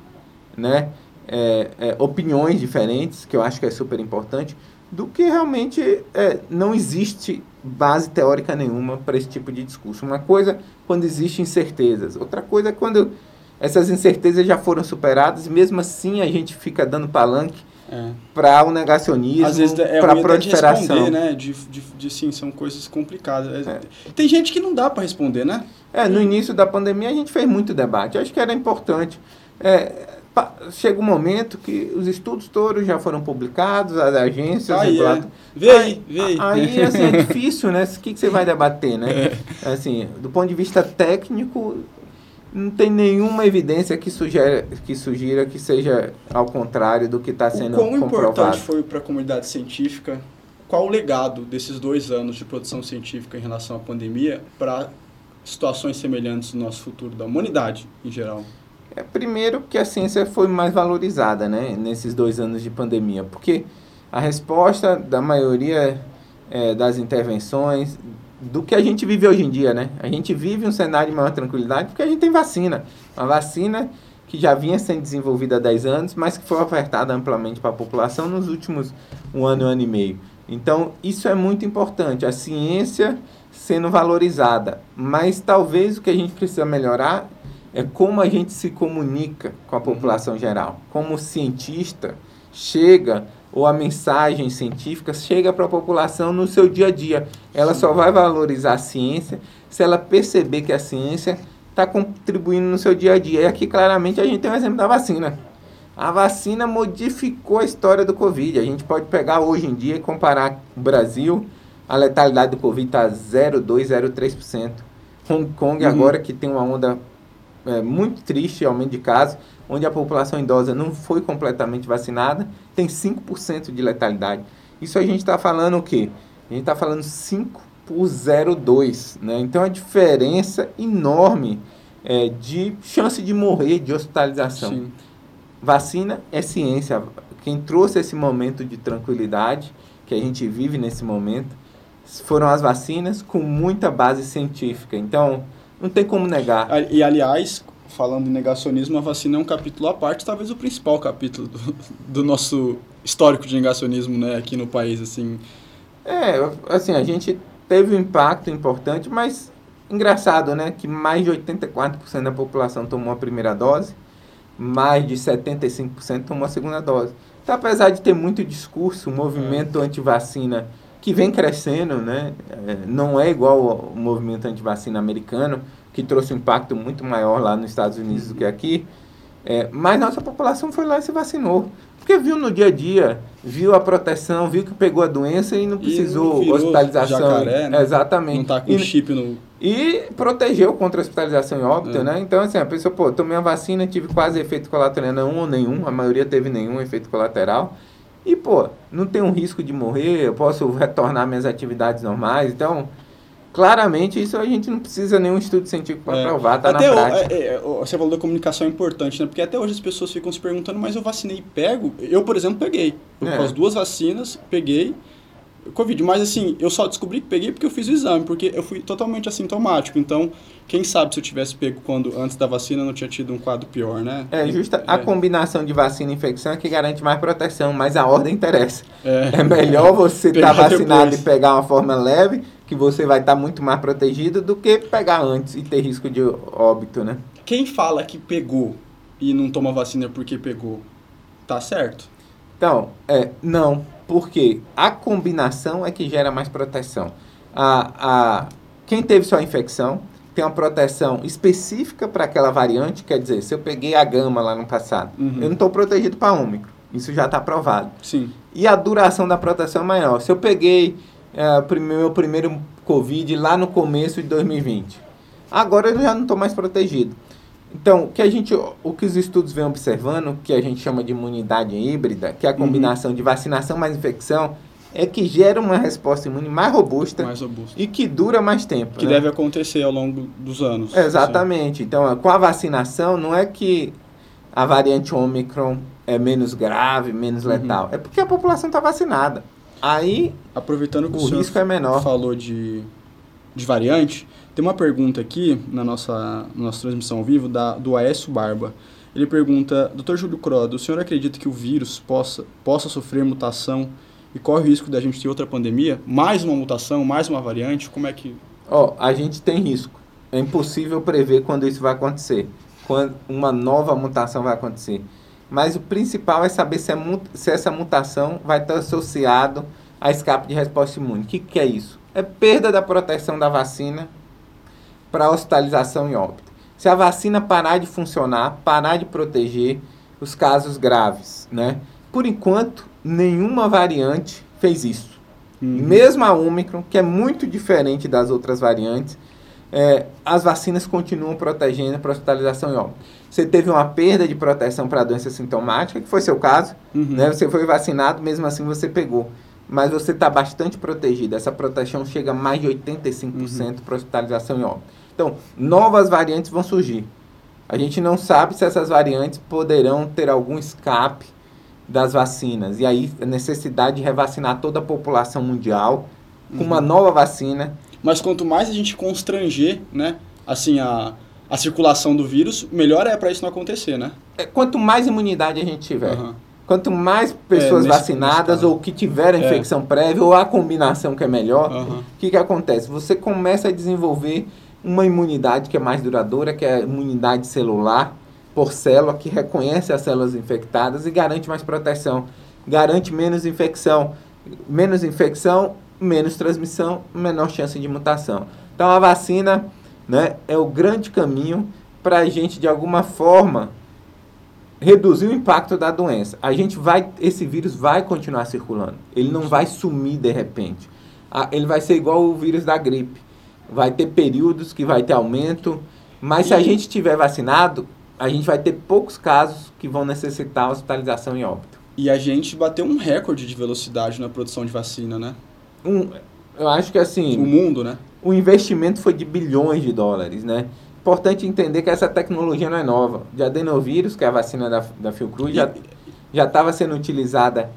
Speaker 2: né? É, é, opiniões diferentes, que eu acho que é super importante, do que realmente é, não existe base teórica nenhuma para esse tipo de discurso. Uma coisa quando existem incertezas, outra coisa é quando essas incertezas já foram superadas e mesmo assim a gente fica dando palanque é. para o negacionismo,
Speaker 1: é
Speaker 2: para a proliferação. De
Speaker 1: responder, né? De, de, de, sim, são coisas complicadas. É. Tem gente que não dá para responder, né?
Speaker 2: É, no início da pandemia a gente fez muito debate. Eu acho que era importante. É, chega um momento que os estudos todos já foram publicados, as agências...
Speaker 1: Aí, é. Vê aí, vê aí.
Speaker 2: Aí, assim, é difícil, né? O que, que você vai debater, né? É. Assim, do ponto de vista técnico, não tem nenhuma evidência que sugira, que sugira que seja ao contrário do que está sendo
Speaker 1: o quão
Speaker 2: comprovado.
Speaker 1: importante foi para a comunidade científica, qual o legado desses dois anos de produção científica em relação à pandemia para situações semelhantes no nosso futuro da humanidade em geral?
Speaker 2: É, primeiro que a ciência foi mais valorizada né, nesses dois anos de pandemia, porque a resposta da maioria é, das intervenções do que a gente vive hoje em dia, né? A gente vive um cenário de maior tranquilidade porque a gente tem vacina. Uma vacina que já vinha sendo desenvolvida há 10 anos, mas que foi ofertada amplamente para a população nos últimos um ano, um ano e meio. Então, isso é muito importante, a ciência sendo valorizada. Mas talvez o que a gente precisa melhorar é como a gente se comunica com a uhum. população geral. Como o cientista chega, ou a mensagem científica chega para a população no seu dia a dia. Ela só vai valorizar a ciência se ela perceber que a ciência está contribuindo no seu dia a dia. E aqui, claramente, a gente tem um exemplo da vacina. A vacina modificou a história do Covid. A gente pode pegar hoje em dia e comparar o Brasil, a letalidade do Covid está 0,2, 0,3%. Hong Kong, uhum. agora que tem uma onda é, muito triste aumento de casos, onde a população idosa não foi completamente vacinada, tem 5% de letalidade. Isso a gente está falando o quê? A gente está falando 5 por 0,2. Né? Então, a diferença enorme é, de chance de morrer, de hospitalização.
Speaker 1: Sim.
Speaker 2: Vacina é ciência. Quem trouxe esse momento de tranquilidade que a gente vive nesse momento foram as vacinas com muita base científica. Então, não tem como negar.
Speaker 1: E, aliás, falando em negacionismo, a vacina é um capítulo à parte, talvez o principal capítulo do, do nosso histórico de negacionismo né, aqui no país. Assim.
Speaker 2: É, assim, a gente teve um impacto importante, mas engraçado, né? Que mais de 84% da população tomou a primeira dose, mais de 75% tomou a segunda dose. Então, apesar de ter muito discurso, o movimento é. anti-vacina que vem crescendo, né? É, não é igual o movimento anti-vacina americano, que trouxe um impacto muito maior lá nos Estados Unidos do que aqui. É, mas nossa população foi lá e se vacinou. Porque viu no dia a dia, viu a proteção, viu que pegou a doença e não precisou e hospitalização.
Speaker 1: Jacaré, né?
Speaker 2: Exatamente.
Speaker 1: Não tá com
Speaker 2: e,
Speaker 1: chip no.
Speaker 2: E protegeu contra a hospitalização e óbito, é. né? Então, assim, a pessoa, pô, tomei a vacina, tive quase efeito colateral, não ou nenhum, a maioria teve nenhum efeito colateral. E, pô, não tem um risco de morrer, eu posso retornar minhas atividades normais. Então, claramente isso a gente não precisa nenhum estudo científico para é. provar, tá até na prática.
Speaker 1: É, é, você falou da comunicação é importante, né? Porque até hoje as pessoas ficam se perguntando, mas eu vacinei e pego? Eu, por exemplo, peguei. Eu. Com as duas vacinas, peguei Covid. Mas assim, eu só descobri que peguei porque eu fiz o exame, porque eu fui totalmente assintomático. Então, quem sabe se eu tivesse pego quando antes da vacina não tinha tido um quadro pior, né?
Speaker 2: É, justa a é. combinação de vacina e infecção é que garante mais proteção, mas a ordem interessa. É, é melhor você estar tá vacinado depois. e pegar uma forma leve que você vai estar tá muito mais protegido do que pegar antes e ter risco de óbito, né?
Speaker 1: Quem fala que pegou e não toma vacina porque pegou, tá certo?
Speaker 2: Então, é, não, porque a combinação é que gera mais proteção. A, a, quem teve sua infecção tem uma proteção específica para aquela variante, quer dizer, se eu peguei a gama lá no passado, uhum. eu não estou protegido para ômicron. Isso já está provado.
Speaker 1: Sim.
Speaker 2: E a duração da proteção é maior. Se eu peguei é, meu primeiro Covid lá no começo de 2020. Agora eu já não estou mais protegido. Então, o que a gente, o que os estudos vêm observando, que a gente chama de imunidade híbrida, que é a uhum. combinação uhum. de vacinação mais infecção, é que gera uma resposta imune mais robusta,
Speaker 1: mais robusta.
Speaker 2: e que dura mais tempo.
Speaker 1: Que né? deve acontecer ao longo dos anos.
Speaker 2: Exatamente. Assim. Então, com a vacinação, não é que a variante Omicron é menos grave, menos uhum. letal. É porque a população está vacinada. Aí,
Speaker 1: aproveitando que
Speaker 2: o, o risco é menor.
Speaker 1: falou de, de variante, tem uma pergunta aqui na nossa, na nossa transmissão ao vivo da, do Aécio Barba. Ele pergunta, Dr. Júlio Crodo, o senhor acredita que o vírus possa, possa sofrer mutação e corre o risco da gente ter outra pandemia? Mais uma mutação, mais uma variante? Como é que...
Speaker 2: Ó, oh, a gente tem risco. É impossível prever quando isso vai acontecer. Quando uma nova mutação vai acontecer. Mas o principal é saber se, se essa mutação vai estar associado a escape de resposta imune. O que, que é isso? É perda da proteção da vacina para hospitalização e óbito. Se a vacina parar de funcionar, parar de proteger os casos graves, né? Por enquanto, nenhuma variante fez isso. Uhum. Mesmo a Omicron, que é muito diferente das outras variantes, é, as vacinas continuam protegendo para hospitalização e óbito. Você teve uma perda de proteção para a doença sintomática, que foi seu caso, uhum. né? Você foi vacinado, mesmo assim você pegou. Mas você está bastante protegido. Essa proteção chega a mais de 85% uhum. para hospitalização e óbito. Então, novas variantes vão surgir. A gente não sabe se essas variantes poderão ter algum escape das vacinas. E aí, a necessidade de revacinar toda a população mundial com uhum. uma nova vacina
Speaker 1: mas quanto mais a gente constranger, né, assim, a, a circulação do vírus, melhor é para isso não acontecer, né?
Speaker 2: É, quanto mais imunidade a gente tiver, uhum. quanto mais pessoas é, vacinadas ou que tiveram é. infecção é. prévia ou a combinação que é melhor, o uhum. que, que acontece? Você começa a desenvolver uma imunidade que é mais duradoura, que é a imunidade celular por célula, que reconhece as células infectadas e garante mais proteção, garante menos infecção. Menos infecção menos transmissão, menor chance de mutação. Então a vacina né, é o grande caminho para a gente, de alguma forma, reduzir o impacto da doença. A gente vai, esse vírus vai continuar circulando. Ele não vai sumir de repente. Ele vai ser igual o vírus da gripe. Vai ter períodos que vai ter aumento, mas e... se a gente tiver vacinado, a gente vai ter poucos casos que vão necessitar hospitalização e óbito.
Speaker 1: E a gente bateu um recorde de velocidade na produção de vacina, né?
Speaker 2: um, eu acho que assim.
Speaker 1: O mundo, né?
Speaker 2: O investimento foi de bilhões de dólares, né? importante entender que essa tecnologia não é nova. De adenovírus, que é a vacina da, da Fiocruz, já estava sendo utilizada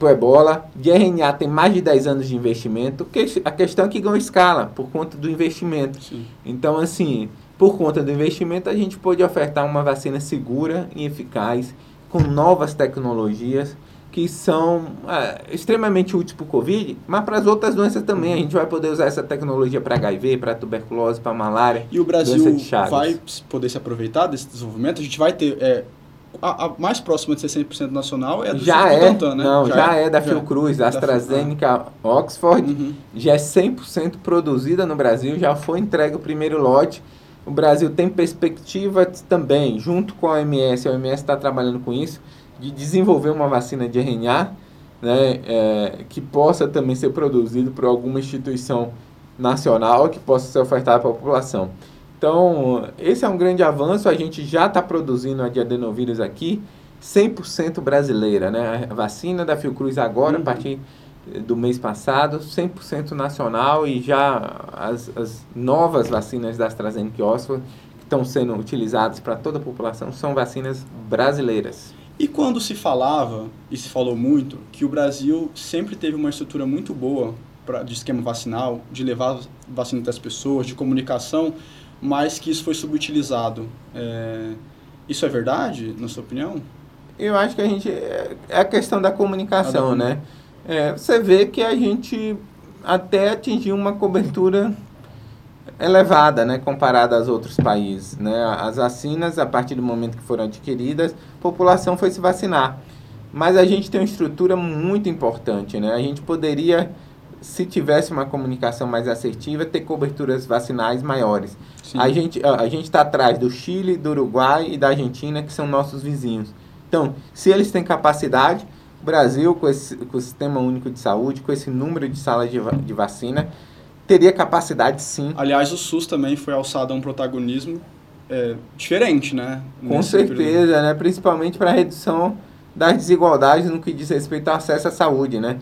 Speaker 2: para ebola. De RNA tem mais de 10 anos de investimento. A questão é que ganhou escala por conta do investimento. Sim. Então, assim, por conta do investimento, a gente pôde ofertar uma vacina segura e eficaz, com novas tecnologias que são é, extremamente úteis para o Covid, mas para as outras doenças também. A gente vai poder usar essa tecnologia para HIV, para tuberculose, para malária.
Speaker 1: E o Brasil vai poder se aproveitar desse desenvolvimento? A gente vai ter. É, a, a, mais próxima de 60% nacional é do
Speaker 2: já é, né? Não, já, já é, é, da Fiocruz, da AstraZeneca, Oxford. Uhum. Já é 100% produzida no Brasil, já foi entregue o primeiro lote. O Brasil tem perspectiva também, junto com a OMS, a OMS está trabalhando com isso, de desenvolver uma vacina de RNA né, é, que possa também ser produzido por alguma instituição nacional que possa ser ofertada para a população. Então, esse é um grande avanço. A gente já está produzindo a de adenovírus aqui, 100% brasileira. Né? A vacina da Fiocruz agora, uhum. a partir do mês passado, 100% nacional e já as, as novas vacinas da AstraZeneca e Oxford que estão sendo utilizadas para toda a população são vacinas brasileiras.
Speaker 1: E quando se falava, e se falou muito, que o Brasil sempre teve uma estrutura muito boa pra, de esquema vacinal, de levar vacina das pessoas, de comunicação, mas que isso foi subutilizado. É, isso é verdade, na sua opinião?
Speaker 2: Eu acho que a gente. É, é a questão da comunicação, né? É, você vê que a gente até atingiu uma cobertura elevada, né, comparada aos outros países, né? As vacinas, a partir do momento que foram adquiridas, a população foi se vacinar. Mas a gente tem uma estrutura muito importante, né? A gente poderia, se tivesse uma comunicação mais assertiva, ter coberturas vacinais maiores. Sim. A gente a, a gente está atrás do Chile, do Uruguai e da Argentina, que são nossos vizinhos. Então, se eles têm capacidade, o Brasil, com, esse, com o Sistema Único de Saúde, com esse número de salas de, de vacina, teria capacidade sim.
Speaker 1: Aliás, o SUS também foi alçado a um protagonismo é, diferente, né?
Speaker 2: Com certeza, período. né? Principalmente para a redução das desigualdades no que diz respeito ao acesso à saúde, né?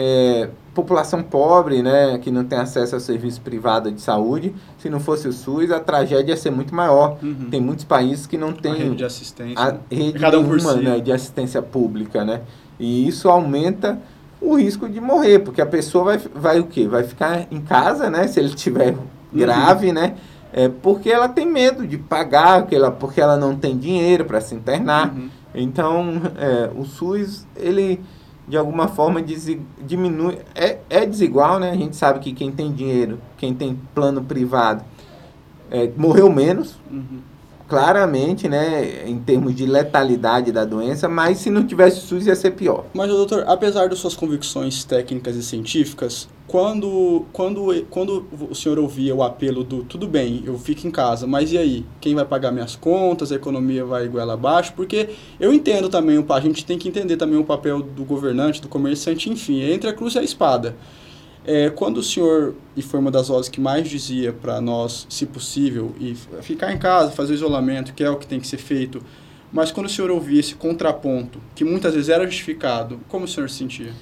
Speaker 2: É, população pobre, né, que não tem acesso ao serviço privado de saúde, se não fosse o SUS, a tragédia ia ser muito maior. Uhum. Tem muitos países que não têm a
Speaker 1: rede de assistência,
Speaker 2: a rede Cada um nenhuma, si. né, de assistência pública, né? E isso aumenta o risco de morrer, porque a pessoa vai, vai o quê? Vai ficar em casa, né? Se ele tiver grave, uhum. né? É porque ela tem medo de pagar, porque ela, porque ela não tem dinheiro para se internar. Uhum. Então, é, o SUS, ele de alguma forma diminui, é, é desigual, né? A gente sabe que quem tem dinheiro, quem tem plano privado, é, morreu menos. Uhum claramente, né, em termos de letalidade da doença, mas se não tivesse SUS ia ser pior.
Speaker 1: Mas, doutor, apesar das suas convicções técnicas e científicas, quando, quando, quando o senhor ouvia o apelo do tudo bem, eu fico em casa, mas e aí? Quem vai pagar minhas contas? A economia vai igual abaixo? Porque eu entendo também, a gente tem que entender também o papel do governante, do comerciante, enfim, entre a cruz e a espada. É, quando o senhor, e foi uma das vozes que mais dizia para nós, se possível, e ficar em casa, fazer o isolamento, que é o que tem que ser feito, mas quando o senhor ouvia esse contraponto, que muitas vezes era justificado, como o senhor se sentia?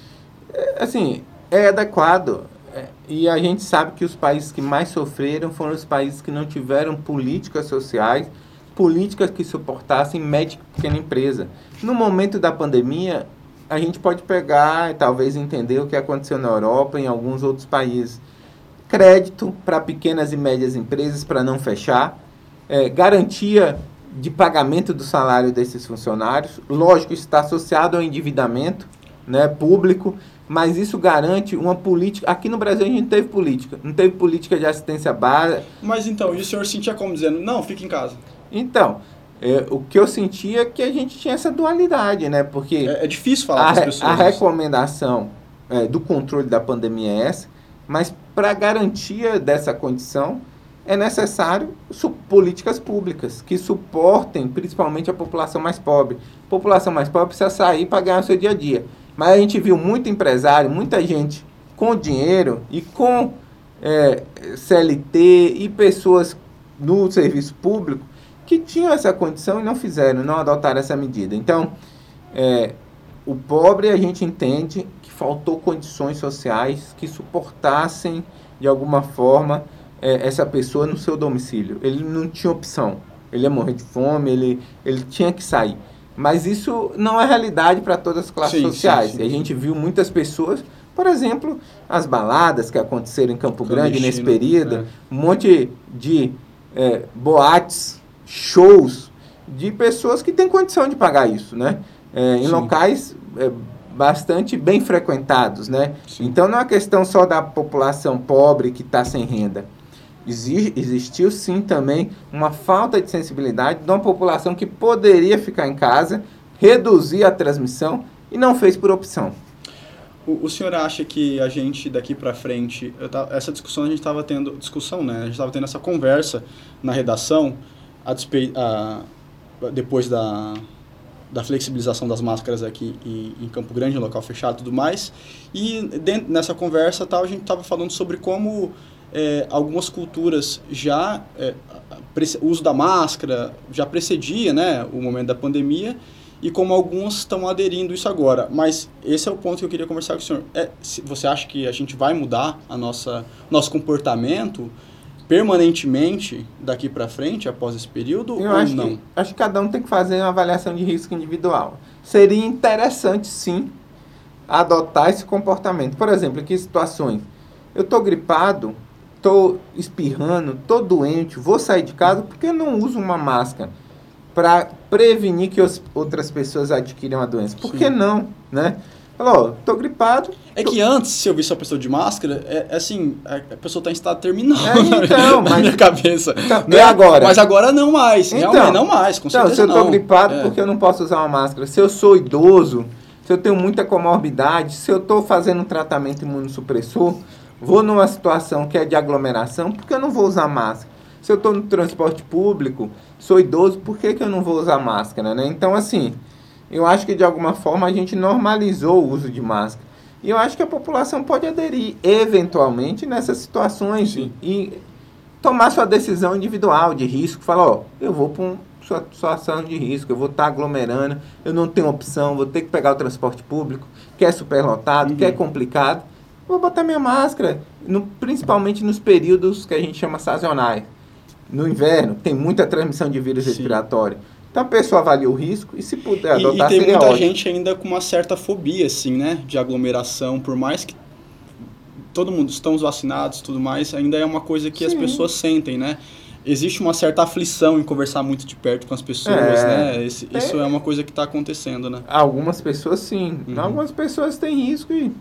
Speaker 2: É, assim, é adequado. É, e a gente sabe que os países que mais sofreram foram os países que não tiveram políticas sociais, políticas que suportassem média e pequena empresa. No momento da pandemia, a gente pode pegar e talvez entender o que aconteceu na Europa e em alguns outros países. Crédito para pequenas e médias empresas para não fechar, é, garantia de pagamento do salário desses funcionários. Lógico, isso está associado ao endividamento né, público, mas isso garante uma política. Aqui no Brasil a gente não teve política, não teve política de assistência básica.
Speaker 1: Mas então, e o senhor sentia como dizendo, não, fique em casa?
Speaker 2: Então, é, o que eu sentia é que a gente tinha essa dualidade, né? Porque
Speaker 1: é, é difícil falar
Speaker 2: para as pessoas. A recomendação é, do controle da pandemia é essa, mas para garantia dessa condição é necessário políticas públicas que suportem principalmente a população mais pobre. A população mais pobre precisa sair para ganhar o seu dia a dia. Mas a gente viu muito empresário, muita gente com dinheiro e com é, CLT e pessoas no serviço público que tinham essa condição e não fizeram, não adotaram essa medida. Então, é, o pobre a gente entende que faltou condições sociais que suportassem de alguma forma é, essa pessoa no seu domicílio. Ele não tinha opção. Ele ia morrer de fome, ele, ele tinha que sair. Mas isso não é realidade para todas as classes sim, sociais. Sim, sim. A gente viu muitas pessoas, por exemplo, as baladas que aconteceram em Campo Grande nesse período, é. um monte de é, boates, shows de pessoas que têm condição de pagar isso, né? É, em locais é, bastante bem frequentados, né? Então não é questão só da população pobre que está sem renda existiu sim também uma falta de sensibilidade de uma população que poderia ficar em casa, reduzir a transmissão e não fez por opção.
Speaker 1: O, o senhor acha que a gente daqui para frente, essa discussão a gente estava tendo, discussão, né? A gente estava tendo essa conversa na redação, a, a, depois da, da flexibilização das máscaras aqui em, em Campo Grande, em local fechado e tudo mais. E dentro, nessa conversa tal, a gente estava falando sobre como é, algumas culturas já é, o uso da máscara já precedia né, o momento da pandemia e como alguns estão aderindo isso agora. Mas esse é o ponto que eu queria conversar com o senhor. É, você acha que a gente vai mudar a nossa nosso comportamento permanentemente daqui para frente após esse período
Speaker 2: eu
Speaker 1: ou
Speaker 2: acho
Speaker 1: não?
Speaker 2: Que, acho que cada um tem que fazer uma avaliação de risco individual. Seria interessante sim adotar esse comportamento. Por exemplo, em que situações? Eu estou gripado, estou espirrando, estou doente, vou sair de casa porque eu não uso uma máscara para prevenir que os, outras pessoas adquiram a doença. Por Sim. que não, né? Falou, tô gripado.
Speaker 1: É que antes, se eu visse uma pessoa de máscara, é, é assim, a pessoa está em estado terminal
Speaker 2: é, então, na
Speaker 1: mas, minha cabeça.
Speaker 2: Então, né? E agora?
Speaker 1: Mas agora não mais, então, realmente não mais, com
Speaker 2: então, se eu tô gripado, é. porque eu não posso usar uma máscara? Se eu sou idoso, se eu tenho muita comorbidade, se eu estou fazendo um tratamento imunossupressor, Vou numa situação que é de aglomeração, por que eu não vou usar máscara? Se eu estou no transporte público, sou idoso, por que, que eu não vou usar máscara? Né? Então, assim, eu acho que de alguma forma a gente normalizou o uso de máscara. E eu acho que a população pode aderir eventualmente nessas situações e, e, tomar sua decisão individual de risco. Falar, ó, eu vou para uma situação de risco, eu vou estar tá aglomerando, eu não tenho opção, vou ter que pegar o transporte público, que é superlotado, uhum. que é complicado vou botar minha máscara, no, principalmente nos períodos que a gente chama sazonais. No inverno, tem muita transmissão de vírus Sim. respiratório. Então a pessoa avalia o risco e se puder adotar,
Speaker 1: e, e tem muita
Speaker 2: ótimo.
Speaker 1: gente ainda com uma certa fobia, assim, né? De aglomeração, por mais que todo mundo estamos vacinados tudo mais, ainda é uma coisa que sim. as pessoas sentem, né? Existe uma certa aflição em conversar muito de perto com as pessoas, é, né? Esse, é, isso é uma coisa que está acontecendo, né?
Speaker 2: Algumas pessoas sim. Uhum. Algumas pessoas têm risco e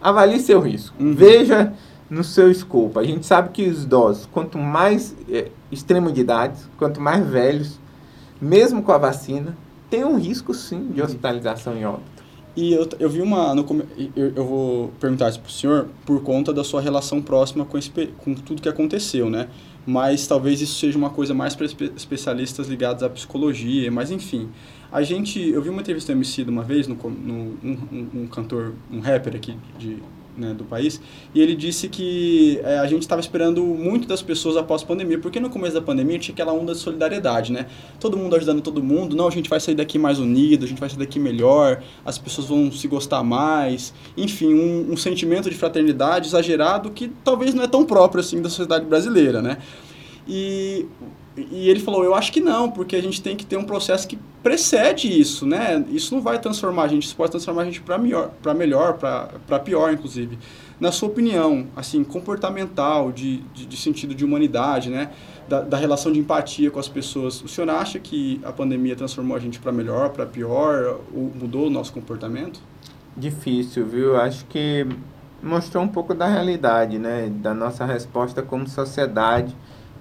Speaker 2: avalie seu risco. Uhum. Veja no seu escopo. A gente sabe que os idosos, quanto mais é, extremo de idade, quanto mais velhos, mesmo com a vacina, tem um risco sim de uhum. hospitalização em óbito.
Speaker 1: E eu, eu vi uma. No, eu, eu vou perguntar isso para o senhor por conta da sua relação próxima com, esse, com tudo que aconteceu, né? Mas talvez isso seja uma coisa mais para especialistas ligados à psicologia, mas enfim. A gente, eu vi uma entrevista do MC uma vez, no, no um, um, um, cantor, um rapper aqui de, né, do país, e ele disse que é, a gente estava esperando muito das pessoas após a pandemia, porque no começo da pandemia tinha aquela onda de solidariedade, né? Todo mundo ajudando todo mundo, não, a gente vai sair daqui mais unido, a gente vai sair daqui melhor, as pessoas vão se gostar mais, enfim, um, um sentimento de fraternidade exagerado que talvez não é tão próprio assim da sociedade brasileira, né? E e ele falou, eu acho que não, porque a gente tem que ter um processo que precede isso, né? Isso não vai transformar a gente, isso pode transformar a gente para melhor, para melhor, para pior, inclusive. Na sua opinião, assim, comportamental, de, de, de sentido de humanidade, né? Da, da, relação de empatia com as pessoas, o senhor acha que a pandemia transformou a gente para melhor, para pior, ou mudou o nosso comportamento?
Speaker 2: Difícil, viu? Acho que mostrou um pouco da realidade, né? Da nossa resposta como sociedade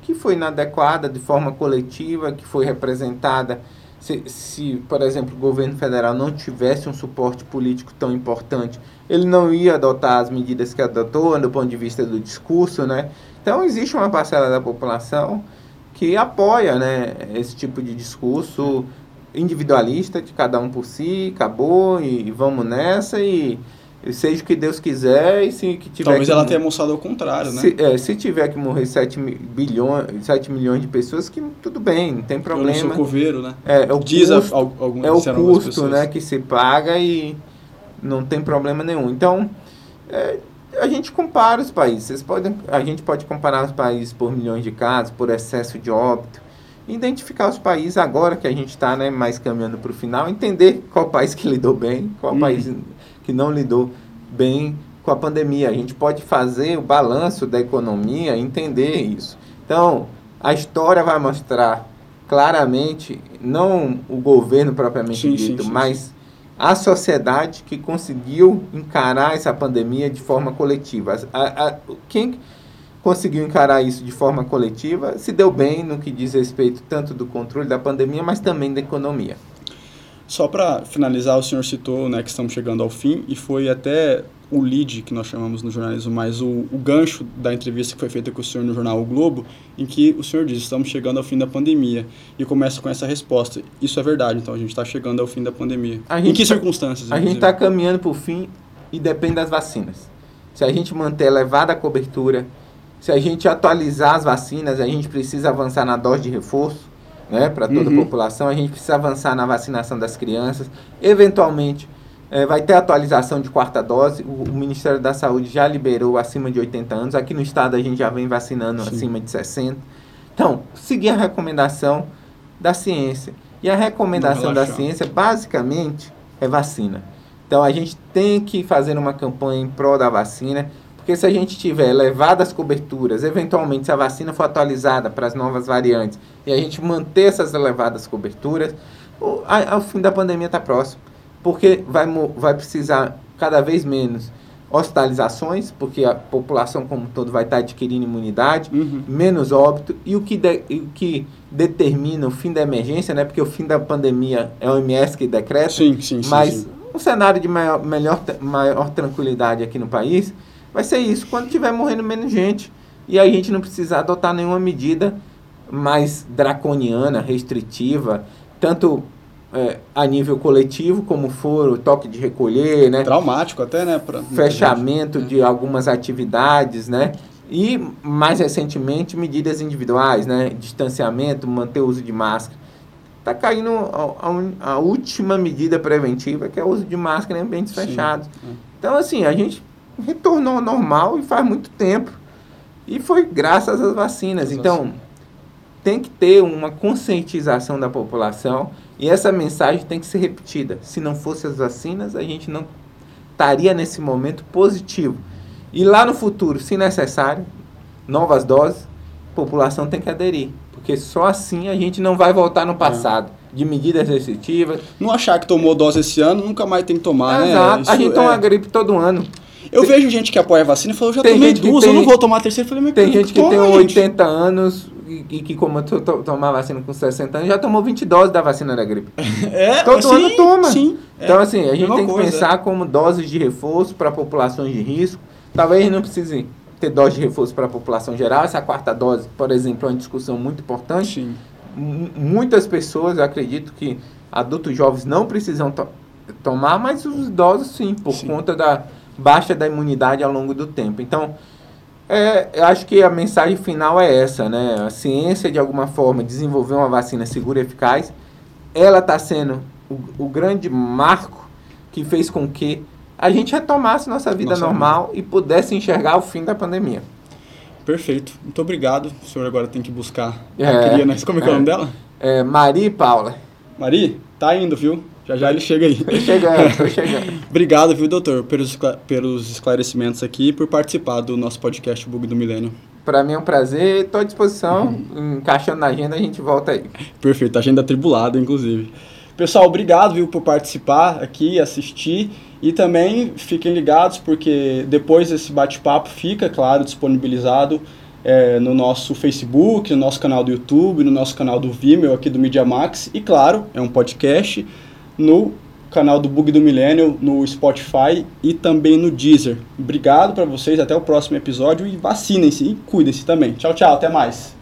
Speaker 2: que foi inadequada de forma coletiva, que foi representada. Se, se, por exemplo, o governo federal não tivesse um suporte político tão importante, ele não ia adotar as medidas que adotou do ponto de vista do discurso, né? Então, existe uma parcela da população que apoia né, esse tipo de discurso individualista, de cada um por si, acabou e vamos nessa e seja o que Deus quiser e se que tiver
Speaker 1: Talvez
Speaker 2: que,
Speaker 1: ela tenha mostrado ao contrário, né?
Speaker 2: Se, é, se tiver que morrer 7, bilhões, 7 milhões de pessoas, que tudo bem, não tem problema. Eu
Speaker 1: não sou coveiro, né?
Speaker 2: É, é o Diz custo, a, é o custo né, que se paga e não tem problema nenhum. Então, é, a gente compara os países. Podem, a gente pode comparar os países por milhões de casos, por excesso de óbito, identificar os países agora que a gente está né, mais caminhando para o final, entender qual país que lidou bem, qual uhum. país que não lidou bem com a pandemia. A gente pode fazer o balanço da economia, entender isso. Então, a história vai mostrar claramente, não o governo propriamente sim, dito, sim, sim, mas a sociedade que conseguiu encarar essa pandemia de forma coletiva. A, a, quem conseguiu encarar isso de forma coletiva se deu bem no que diz respeito tanto do controle da pandemia, mas também da economia.
Speaker 1: Só para finalizar, o senhor citou né, que estamos chegando ao fim e foi até o lead que nós chamamos no jornalismo, mas o, o, gancho da entrevista que foi feita com o senhor no jornal O Globo, em que o senhor diz: estamos chegando ao fim da pandemia. E começa com essa resposta. Isso é verdade, então a gente está chegando ao fim da pandemia. em que tá, circunstâncias?
Speaker 2: A gente está caminhando para o fim e depende das vacinas. Se a gente manter elevada a cobertura, se a gente atualizar as vacinas, a gente precisa avançar na dose de reforço. Né, para toda uhum. a população, a gente precisa avançar na vacinação das crianças, eventualmente é, vai ter atualização de quarta dose. O, o, Ministério da Saúde já liberou acima de 80 anos. Aqui no estado a gente já vem vacinando Sim. acima de 60. Então, seguir a recomendação da ciência. E a recomendação da ciência, basicamente, é vacina. Então, a gente tem que fazer uma campanha em prol da vacina, porque se a gente tiver elevadas coberturas, eventualmente se a vacina for atualizada para as novas variantes, e a gente manter essas elevadas coberturas, o, a, o fim da pandemia está próximo porque vai, vai precisar cada vez menos hospitalizações, porque a população como um todo vai estar adquirindo imunidade, uhum. menos óbito, e o que, de, o que determina o fim da emergência, né, porque o fim da pandemia é o OMS que decreta,
Speaker 1: sim, sim,
Speaker 2: mas
Speaker 1: sim, sim.
Speaker 2: um cenário de maior, melhor, maior tranquilidade aqui no país vai ser isso, quando tiver morrendo menos gente, e a gente não precisar adotar nenhuma medida mais draconiana, restritiva, tanto é, a nível coletivo, como for o toque de recolher, né?
Speaker 1: Traumático até, né? Pra
Speaker 2: Fechamento de algumas atividades, né? E, mais recentemente, medidas individuais, né? Distanciamento, manter o uso de máscara. Está caindo a, a, a, última medida preventiva, que é o uso de máscara em ambientes Sim. fechados. É. Então, assim, a gente retornou ao normal e faz muito tempo. E foi graças às vacinas. As então, vacinas. tem que ter uma conscientização da população e essa mensagem tem que ser repetida. Se não fosse as vacinas, a gente não estaria nesse momento positivo. E lá no futuro, se necessário, novas doses, a população tem que aderir. Porque só assim a gente não vai voltar no passado. É. De medidas restritivas.
Speaker 1: Não achar que tomou dose esse ano, nunca mais tem que tomar,
Speaker 2: é,
Speaker 1: né?
Speaker 2: Exato. Isso a gente é... toma gripe todo ano.
Speaker 1: Eu tem, vejo gente que apoia a vacina e falou, já tomei duas, tem, eu não vou tomar a terceira. Eu falei, mas
Speaker 2: tem gente que toma, tem 80 anos, e, que como to, to, tomar vacina com 60 anos, já tomou 20 doses da vacina da gripe.
Speaker 1: É,
Speaker 2: Todo
Speaker 1: sim,
Speaker 2: ano toma.
Speaker 1: Sim,
Speaker 2: então, é, assim, a gente tem que coisa, pensar como doses de reforço para populações de risco. Talvez não precise ter dose de reforço para a população geral. Essa quarta dose, por exemplo, é uma discussão muito importante.
Speaker 1: Sim.
Speaker 2: muitas pessoas, eu acredito que adultos jovens não precisam to tomar, mas os idosos sim, por sim. conta da baixa da imunidade ao longo do tempo. Então, é, eu acho que a mensagem final é essa, né? A ciência, de alguma forma, desenvolveu uma vacina segura e eficaz. Ela está sendo o, o, grande marco que fez com que a gente retomasse nossa vida nossa normal vida. e pudesse enxergar o fim da pandemia.
Speaker 1: Perfeito. Muito obrigado. O senhor agora tem que buscar é, a cria, né? Como é que é o nome dela?
Speaker 2: É Maria e Paula.
Speaker 1: Mari, tá indo, viu? Já já ele chega aí.
Speaker 2: Tô chegando, tô chegando.
Speaker 1: Obrigado, viu, doutor, pelos, pelos esclarecimentos aqui e por participar do nosso podcast Bug do Milênio.
Speaker 2: Para mim é um prazer, estou à disposição. Encaixando na agenda, a gente volta aí.
Speaker 1: Perfeito, agenda tribulada, inclusive. Pessoal, obrigado, viu, por participar aqui, assistir. E também fiquem ligados, porque depois esse bate-papo fica, claro, disponibilizado é, no nosso Facebook, no nosso canal do YouTube, no nosso canal do Vimeo aqui do Media Max. E claro, é um podcast no canal do Bug do Milênio, no Spotify e também no Deezer. Obrigado para vocês, até o próximo episódio e vacinem-se e cuidem-se também. Tchau, tchau, até mais.